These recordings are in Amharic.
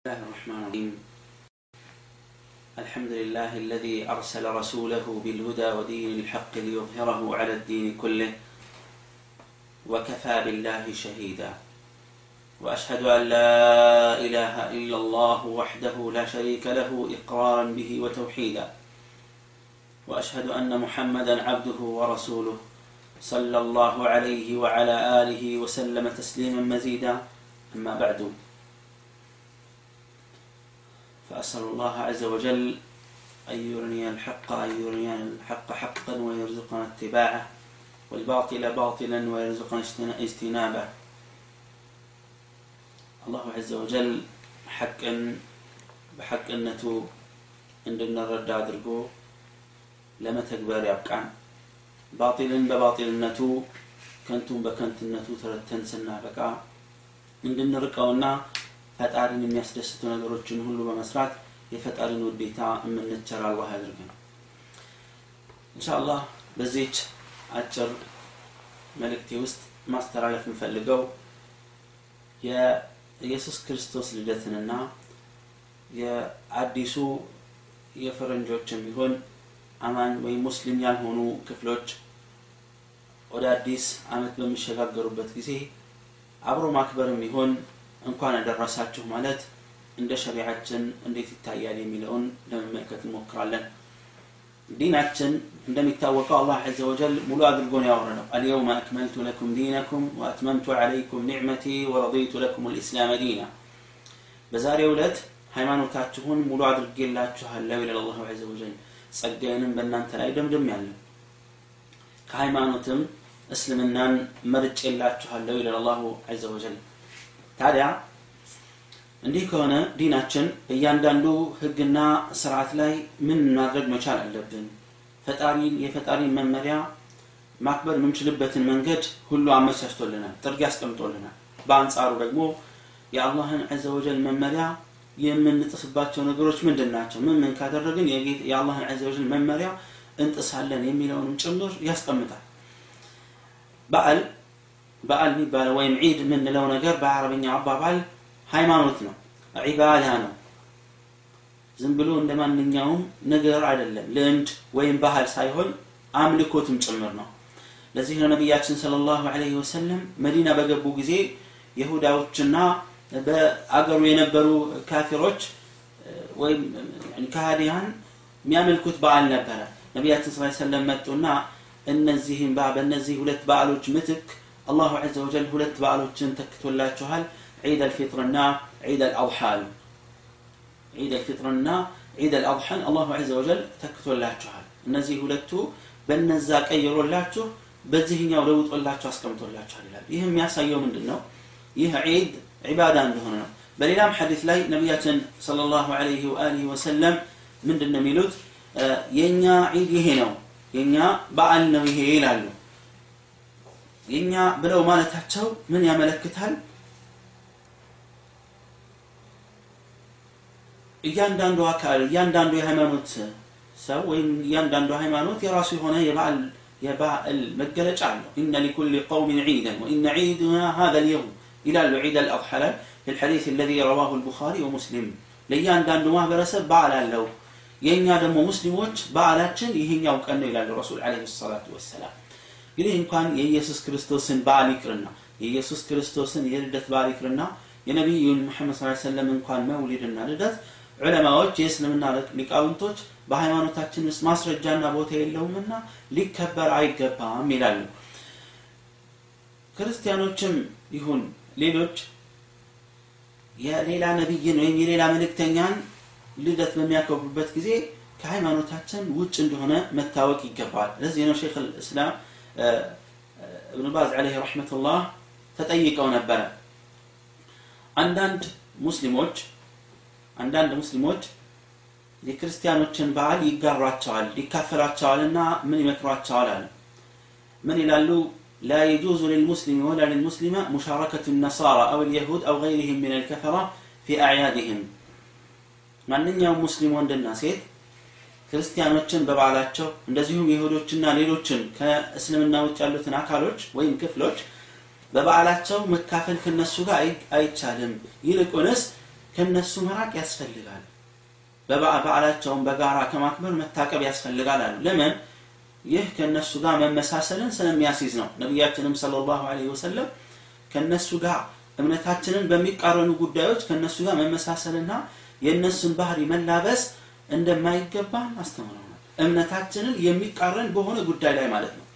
الله الرحمن الرحيم. الحمد لله الذي أرسل رسوله بالهدى ودين الحق ليظهره على الدين كله وكفى بالله شهيدا. وأشهد أن لا إله إلا الله وحده لا شريك له إقرارا به وتوحيدا. وأشهد أن محمدا عبده ورسوله صلى الله عليه وعلى آله وسلم تسليما مزيدا. أما بعد فأسأل الله عز وجل أن يرني الحق أن يرني الحق حقا ويرزقنا اتباعه والباطل باطلا ويرزقنا اجتنابه. الله عز وجل حقا بحق أنتو عندنا الرد أدركو لما تكبر يبقى. باطلا بباطل أنتو كنتم بكنت أنتو ثلاثة سنة بكا عندنا رقونا ፈጣሪን የሚያስደስቱ ነገሮችን ሁሉ በመስራት የፈጣሪን ውዴታ የምንቸር አላህ ያድርገን። እንሻአላህ በዚች አጭር መልእክቴ ውስጥ ማስተላለፍ የምፈልገው የኢየሱስ ክርስቶስ ልደትንና የአዲሱ የፈረንጆችም ቢሆን አማኝ ወይም ሙስሊም ያልሆኑ ክፍሎች ወደ አዲስ አመት በሚሸጋገሩበት ጊዜ አብሮ ማክበርም ይሆን እንኳን ያደረሳችሁ ማለት እንደ ሸሪዓችን እንዴት ይታያል የሚለውን ለመመልከት እንሞክራለን። ዲናችን እንደሚታወቀው አላህ عز وجل ሙሉ አድርጎን ያወረደው اليوم أكملت لكم دينكم وأتممت عليكم نعمتي ورضيت لكم الإسلام دينا በዛሬው ዕለት ሃይማኖታችሁን ሙሉ አድርጌላችኋለሁ ይላል አላሁ عز وجل። ጸጋዬንም በእናንተ ላይ ደምድም ያለው ከሃይማኖትም እስልምናን መርጬላችኋለሁ ይላል አላሁ عز وجل ታዲያ እንዲህ ከሆነ ዲናችን በእያንዳንዱ ህግና ስርዓት ላይ ምን ማድረግ መቻል አለብን? ፈጣሪን የፈጣሪን መመሪያ ማክበር የምንችልበትን መንገድ ሁሉ አመቻችቶልናል ጥርግ አስቀምጦልናል በአንጻሩ ደግሞ የአላህን عز وجل መመሪያ የምንጥስባቸው ነገሮች ምንድን ናቸው? ምን ምን ካደረግን የአላህን عز وجل መመሪያ እንጥሳለን የሚለውንም ጭምር ያስቀምጣል። በዓል በዓል የሚባለው ወይም ዒድ የምንለው ነገር በአረበኛ አባባል ሃይማኖት ነው ዒባዳ ነው። ዝም ብሎ እንደ ማንኛውም ነገር አይደለም ልምድ ወይም ባህል ሳይሆን አምልኮትም ጭምር ነው። ለዚህ ነው ነቢያችን ስለ ላሁ ወሰለም መዲና በገቡ ጊዜ የሁዳዎችና በአገሩ የነበሩ ካፊሮች ወይም ካህዲያን የሚያመልኩት በዓል ነበረ። ነቢያችን ስ ሰለም መጡና እነዚህም በእነዚህ ሁለት በዓሎች ምትክ الله عز وجل هلت بعلو جنتك تولاتشوهل عيد الفطرنا عيد الأضحال. عيد الفطرنا عيد الأضحال الله عز وجل تكتولاتشوهل نزي هلتو بل نزاك أيرو اللاتو بزهن يولو تولاتشو أسكم تولاتشوهل الله يهم ياسا يوم دنو يه عيد عبادة عندهن بل إلام حديث لي نبية صلى الله عليه وآله وسلم من دنميلوت ينيا عيد يهنو ينيا بعلنا يهيلالو يني بلو مالتهاچو من يملكتال ياندندو اكال ياندندو هيمانوت سو وين ياندندو هيمانوت يراسي هنا يبعل يبعل مجلچا ان لكل قوم عيدا وان عيدنا هذا اليوم إلى العيد الاضحى الحديث الذي رواه البخاري ومسلم ياندندو ماهرس بعلالو ينيا دمو مسلموت بعلاچن يهنياو قنو إلى الرسول عليه الصلاه والسلام እንግዲህ እንኳን የኢየሱስ ክርስቶስን በዓል ይቅርና የኢየሱስ ክርስቶስን የልደት በዓል ይቅርና የነቢዩን ሙሐመድ ስ ሰለም እንኳን መውሊድና ልደት ዑለማዎች የእስልምና ሊቃውንቶች በሃይማኖታችን ውስጥ ማስረጃና ቦታ የለውምና ሊከበር አይገባም ይላሉ። ክርስቲያኖችም ይሁን ሌሎች የሌላ ነቢይን ወይም የሌላ መልእክተኛን ልደት በሚያከብሩበት ጊዜ ከሃይማኖታችን ውጭ እንደሆነ መታወቅ ይገባል ለዚህ ነው ሼክ ልእስላም እብን ባዝ ዓለይህ ረሕመቱላህ ተጠይቀው ነበረ አንዳንድ ሙስሊሞች አንዳንድ ሙስሊሞች የክርስቲያኖችን በዓል ይጋሯቸዋል ይካፈላቸዋል እና ምን ይመክሯቸዋል አለ ምን ይላሉ لا يجوز للمسلم ولا للمسلمة مشاركة النصارى أو اليهود أو غيرهم من الكفرة في أعيادهم ማንኛውም ሙስሊም ወንድና ሴት ክርስቲያኖችን በበዓላቸው እንደዚሁም ይሁዶችና ሌሎችን ከእስልምና ውጭ ያሉትን አካሎች ወይም ክፍሎች በበዓላቸው መካፈል ከነሱ ጋር አይቻልም። ይልቁንስ ከነሱ መራቅ ያስፈልጋል። በበዓላቸውን በጋራ ከማክበር መታቀብ ያስፈልጋል አሉ። ለምን? ይህ ከነሱ ጋር መመሳሰልን ስለሚያስይዝ ነው። ነቢያችንም ስለ ላሁ ወሰለም ከነሱ ጋር እምነታችንን በሚቃረኑ ጉዳዮች ከነሱ ጋር መመሳሰልና የእነሱን ባህሪ መላበስ እንደማይገባን አስተምረናል እምነታችንን የሚቃረን በሆነ ጉዳይ ላይ ማለት ነው።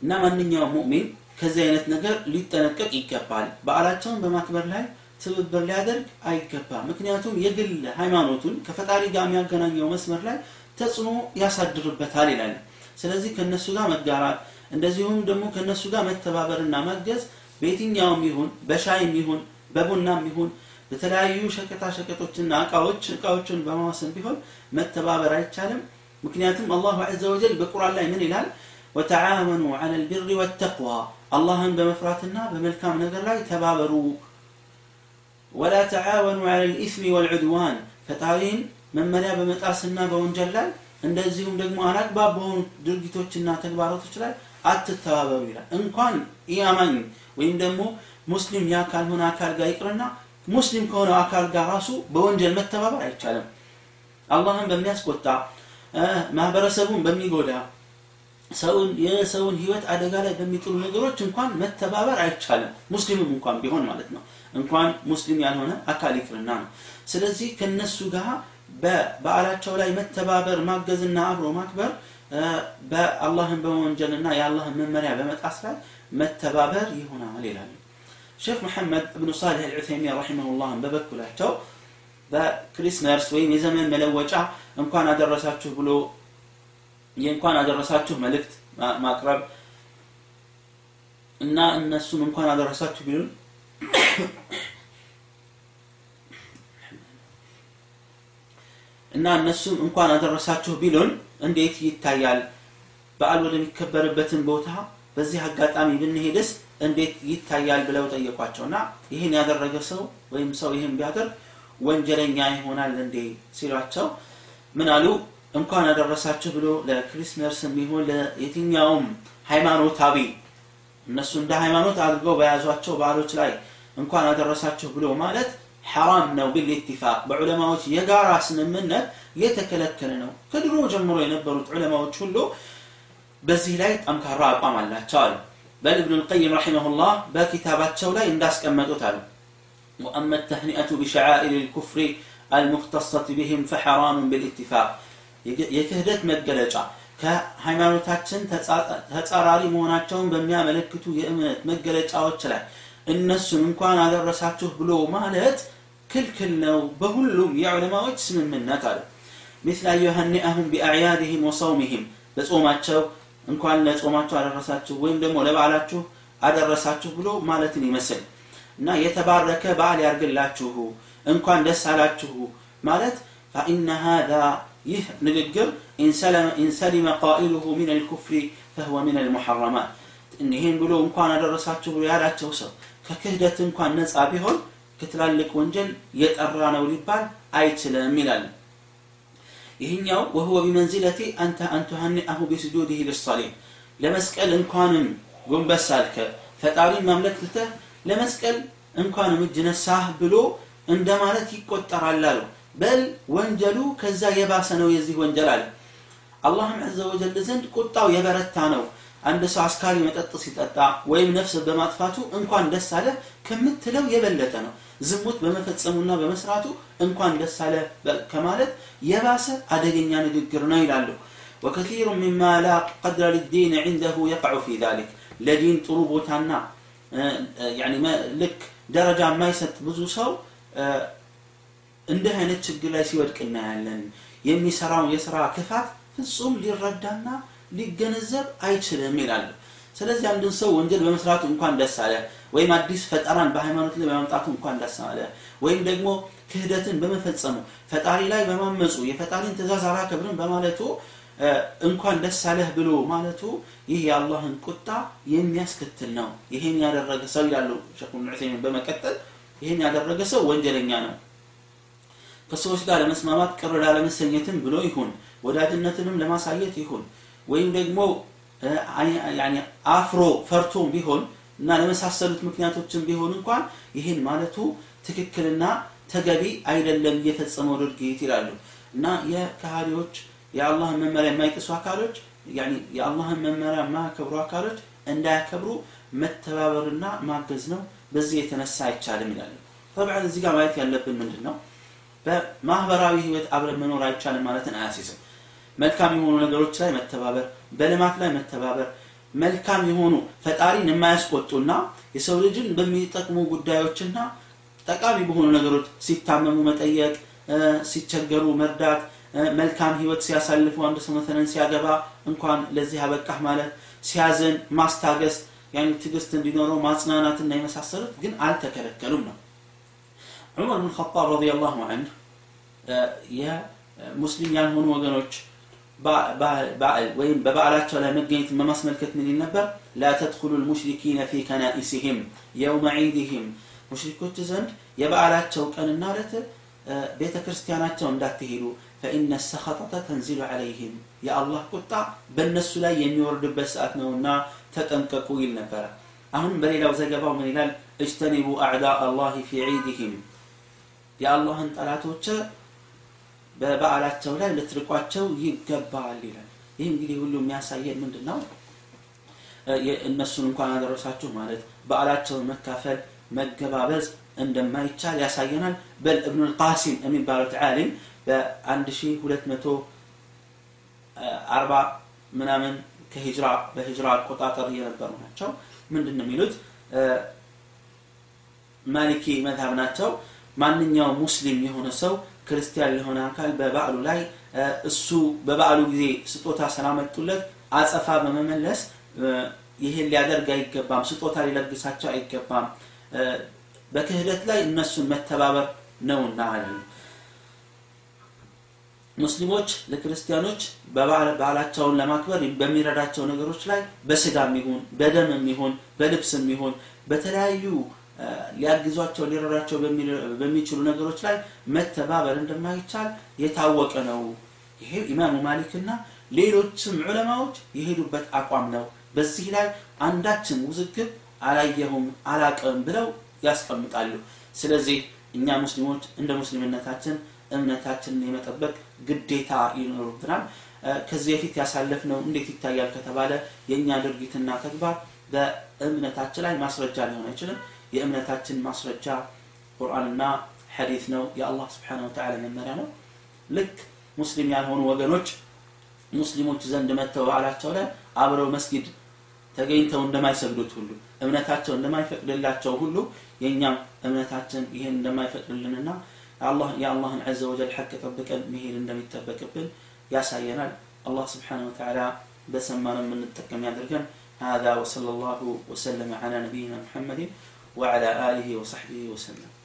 እና ማንኛውም ሙእሚን ከዚህ አይነት ነገር ሊጠነቀቅ ይገባል። በዓላቸውን በማክበር ላይ ትብብር ሊያደርግ አይገባም። ምክንያቱም የግል ሃይማኖቱን ከፈጣሪ ጋር የሚያገናኘው መስመር ላይ ተጽዕኖ ያሳድርበታል ይላል። ስለዚህ ከነሱ ጋር መጋራት እንደዚሁም ደግሞ ከነሱ ጋር መተባበርና ማገዝ በየትኛውም ይሁን በሻይም ይሁን በቡናም ይሁን በተለያዩ ሸቀጣ ሸቀጦችና እቃዎች እቃዎችን በማዋሰን ቢሆን መተባበር አይቻልም። ምክንያቱም አላሁ عز وجل በቁርአን ላይ ምን ይላል? وتعاونوا على البر والتقوى። አላህን በመፍራትና በመልካም ነገር ላይ ተባበሩ። ولا تعاونوا على الإثم والعدوان። ፈጣሪን መመሪያ በመጣስና በወንጀል ላይ እንደዚሁም ደግሞ አላግባብ በሆኑ ድርጊቶችና ተግባራቶች ላይ አትተባበሩ ይላል። እንኳን ኢአማኝ ወይም ደግሞ ሙስሊም ያ ካልሆነ አካል ጋር ይቅርና ሙስሊም ከሆነው አካል ጋር ራሱ በወንጀል መተባበር አይቻልም። አላህን በሚያስቆጣ ማህበረሰቡን በሚጎዳ ሰውን የሰውን ህይወት አደጋ ላይ በሚጥሉ ነገሮች እንኳን መተባበር አይቻልም። ሙስሊምም እንኳን ቢሆን ማለት ነው። እንኳን ሙስሊም ያልሆነ አካል ይቅርና ነው። ስለዚህ ከነሱ ጋር በበዓላቸው ላይ መተባበር ማገዝና አብሮ ማክበር በአላህን በመወንጀልና የአላህን መመሪያ በመጣስ ላይ መተባበር ይሆናል ይላሉ ሼክ መሐመድ እብኑ ሳሌህ አልዑተይሚን ረሒመሁላህን በበኩላቸው በክሪስመስ ወይም የዘመን መለወጫ እንኳን አደረሳችሁ ብሎ የእንኳን አደረሳችሁ መልእክት ማቅረብ እና እነሱም እንኳን አደረሳችሁ ቢሉን እና እነሱም እንኳን አደረሳችሁ ቢሉን እንዴት ይታያል? በዓል ወደሚከበርበትን ቦታ በዚህ አጋጣሚ ብንሄድስ እንዴት ይታያል ብለው ጠየቋቸው። እና ይህን ያደረገ ሰው ወይም ሰው ይህን ቢያደርግ ወንጀለኛ ይሆናል እንዴ ሲሏቸው ምን አሉ? እንኳን ያደረሳችሁ ብሎ ለክሪስመስ የሚሆን ለየትኛውም ሃይማኖታዊ እነሱ እንደ ሃይማኖት አድርገው በያዟቸው በዓሎች ላይ እንኳን ያደረሳችሁ ብሎ ማለት ሐራም ነው ቢልኢትፋቅ በዑለማዎች የጋራ ስምምነት የተከለከለ ነው። ከድሮ ጀምሮ የነበሩት ዑለማዎች ሁሉ በዚህ ላይ ጠንካራ አቋም አላቸው አሉ በል እብኑ ልቀይም ረሒመሁላህ በኪታባቸው ላይ እንዳስቀመጡት አሉ وأما التهنئة بشعائر الكفر المختصة بهم فحرام بالاتفاق የክህደት መገለጫ ከሃይማኖታችን ተጻራሪ መሆናቸውን በሚያመለክቱ የእምነት መገለጫዎች ላይ እነሱን እንኳን አደረሳችሁ ብሎ ማለት ክልክል ነው በሁሉም የዑለማዎች ስምምነት አለ مثل أن يهنئهم بأعيادهم وصومهم በጾማቸው እንኳን ለጾማችሁ አደረሳችሁ ወይም ደግሞ ለበዓላችሁ አደረሳችሁ ብሎ ማለትን ይመስል እና የተባረከ በዓል ያርግላችሁ እንኳን ደስ አላችሁ ማለት ፈኢነ ሃዛ ይህ ንግግር ኢንሰሊመ ቃኢሉሁ ሚን አልኩፍሪ ፈህወ ሚን አልሙሐረማት ይህን ብሎ እንኳን አደረሳችሁ ብሎ ያላቸው ሰው ከክህደት እንኳን ነፃ ቢሆን ከትላልቅ ወንጀል የጠራ ነው ሊባል አይችልም ይላል። ይህኛው ወህወ ቢመንዚለቲ አንተ አንቱሃኒአሁ ቢስጁድህ ልሰሊም ለመስቀል እንኳንም ጎንበስ አልከ ፈጣሪን ማምለክ ትተህ ለመስቀል እንኳንም እጅ ነሳህ ብሎ እንደማለት ይቆጠራል አሉ በል ወንጀሉ ከዛ የባሰ ነው የዚህ ወንጀል አለ። አላህም ዘ ወጀል ዘንድ ቁጣው የበረታ ነው። አንድ ሰው አስካሪ መጠጥ ሲጠጣ ወይም ነፍስ በማጥፋቱ እንኳን ደስ አለ ከምትለው የበለጠ ነው ዝሙት በመፈጸሙና በመስራቱ እንኳን ደስ አለ ከማለት የባሰ አደገኛ ንግግር ነው ይላሉ وكثير مما لا قدر للدين عنده يقع في ذلك ለዲን ጥሩ ቦታና يعني ልክ ደረጃ የማይሰጥ ብዙ ሰው እንዲህ አይነት ችግር ላይ ሲወድቅ እናያለን የሚሰራውን የስራ ክፋት ፍጹም ሊረዳና ሊገነዘብ አይችልም ይላሉ ስለዚህ አንድን ሰው ወንጀል በመስራቱ እንኳን ደስ አለ ወይም አዲስ ፈጠራን በሃይማኖት ላይ በማምጣቱ እንኳን አለ። ወይም ደግሞ ክህደትን በመፈጸሙ ፈጣሪ ላይ በማመፁ የፈጣሪን ትእዛዝ አላከብርም በማለቱ እንኳን ደስ አለህ ብሎ ማለቱ ይህ የአላህን ቁጣ የሚያስከትል ነው። ይህን ያደረገ ሰው ይላሉ ዑሰይሚን በመቀጠል ይህን ያደረገ ሰው ወንጀለኛ ነው። ከሰዎች ጋር ለመስማማት ቅር ላለመሰኘትም ብሎ ይሁን ወዳጅነትንም ለማሳየት ይሁን ወይም ደግሞ አፍሮ ፈርቶም ቢሆን እና ለመሳሰሉት ምክንያቶችን ቢሆን እንኳን ይህን ማለቱ ትክክልና ተገቢ አይደለም እየፈጸመው ድርጊት ይላሉ። እና የካሃዲዎች የአላህን መመሪያ የማይጥሱ አካሎች የአላህን መመሪያ የማያከብሩ አካሎች እንዳያከብሩ መተባበርና ማገዝ ነው። በዚህ የተነሳ አይቻልም ይላሉ። ጠብዓን እዚህ ጋር ማየት ያለብን ምንድን ነው በማህበራዊ ህይወት አብረን መኖር አይቻልም ማለትን አያሲዝም። መልካም የሆኑ ነገሮች ላይ መተባበር በልማት ላይ መተባበር መልካም የሆኑ ፈጣሪን የማያስቆጡና የሰው ልጅን በሚጠቅሙ ጉዳዮችና ጠቃሚ በሆኑ ነገሮች ሲታመሙ መጠየቅ ሲቸገሩ መርዳት መልካም ህይወት ሲያሳልፉ አንድ ሰው መተለን ሲያገባ እንኳን ለዚህ አበቃህ ማለት ሲያዝን ማስታገስ ያኒ ትዕግስት እንዲኖረው ማጽናናትና የመሳሰሉት ግን አልተከለከሉም ነው። ዑመር ብን ኸጣብ ረዲየላሁ ዐንሁ የሙስሊም ያልሆኑ ወገኖች ወይም በበዓላቸው ላይ መገኘት በማስመልከት ምን ይል ነበር ላ ተድኩሉ ልሙሽሪኪነ ፊ ከናኢሲህም የውመ ዒድህም ሙሽሪኮች ዘንድ የበዓላቸው ቀንና ዕለት ቤተ ክርስቲያናቸው እንዳትሄዱ ፈኢነ ሰኸጠተ ተንዚሉ ዐለይህም የአላህ ቁጣ በእነሱ ላይ የሚወርድበት ሰዓት ነውና ተጠንቀቁ ይል ነበረ አሁንም በሌላው ዘገባው ምን ይላል እጅተኒቡ አዕዳ አላህ ፊ ዒድህም የአላህን ጠላቶች በበዓላቸው ላይ ልትርቋቸው ይገባል ይላል። ይህ እንግዲህ ሁሉ የሚያሳየን ምንድን ነው እነሱን እንኳን አደረሳችሁ ማለት በዓላቸውን መካፈል መገባበዝ እንደማይቻል ያሳየናል። በል እብኑ ልቃሲም የሚባሉት ዓሊም በ1240 ምናምን ከሂጅራ በሂጅራ አቆጣጠር የነበሩ ናቸው። ምንድን ነው የሚሉት ማሊኪ መዝሀብ ናቸው። ማንኛውም ሙስሊም የሆነ ሰው ክርስቲያን ለሆነ አካል በበዓሉ ላይ እሱ በበዓሉ ጊዜ ስጦታ ስላመጡለት አጸፋ በመመለስ ይህን ሊያደርግ አይገባም ስጦታ ሊለግሳቸው አይገባም በክህደት ላይ እነሱን መተባበር ነውና አለ። ሙስሊሞች ለክርስቲያኖች በዓላቸውን ለማክበር በሚረዳቸው ነገሮች ላይ በስጋም ይሁን በደምም ይሁን በልብስም ይሁን በተለያዩ ሊያግዟቸው ሊረዷቸው በሚችሉ ነገሮች ላይ መተባበር እንደማይቻል የታወቀ ነው። ይሄ ኢማሙ ማሊክና ሌሎችም ዑለማዎች የሄዱበት አቋም ነው። በዚህ ላይ አንዳችን ውዝግብ አላየሁም አላቀም ብለው ያስቀምጣሉ። ስለዚህ እኛ ሙስሊሞች እንደ ሙስሊምነታችን እምነታችንን የመጠበቅ ግዴታ ይኖርብናል። ከዚህ በፊት ያሳለፍነው እንዴት ይታያል ከተባለ የእኛ ድርጊትና ተግባር በእምነታችን ላይ ማስረጃ ሊሆን አይችልም የእምነታችን ማስረጃ ቁርአንና ሐዲት ነው የአላህ ስብሓን ወተዓላ መመሪያ ነው ልክ ሙስሊም ያልሆኑ ወገኖች ሙስሊሞች ዘንድ መጥተው በዓላቸው ላይ አብረው መስጊድ ተገኝተው እንደማይሰግዱት ሁሉ እምነታቸው እንደማይፈቅድላቸው ሁሉ የእኛም እምነታችን ይህን እንደማይፈቅድልንና የአላህን ዐዘ ወጀል ሐቅ ጠብቀን መሄድ እንደሚጠበቅብን ያሳየናል አላህ ስብሓን ወተዓላ በሰማነው የምንጠቀም ያድርገን هذا وصلى الله وسلم على نبينا محمد وعلى آله وصحبه وسلم.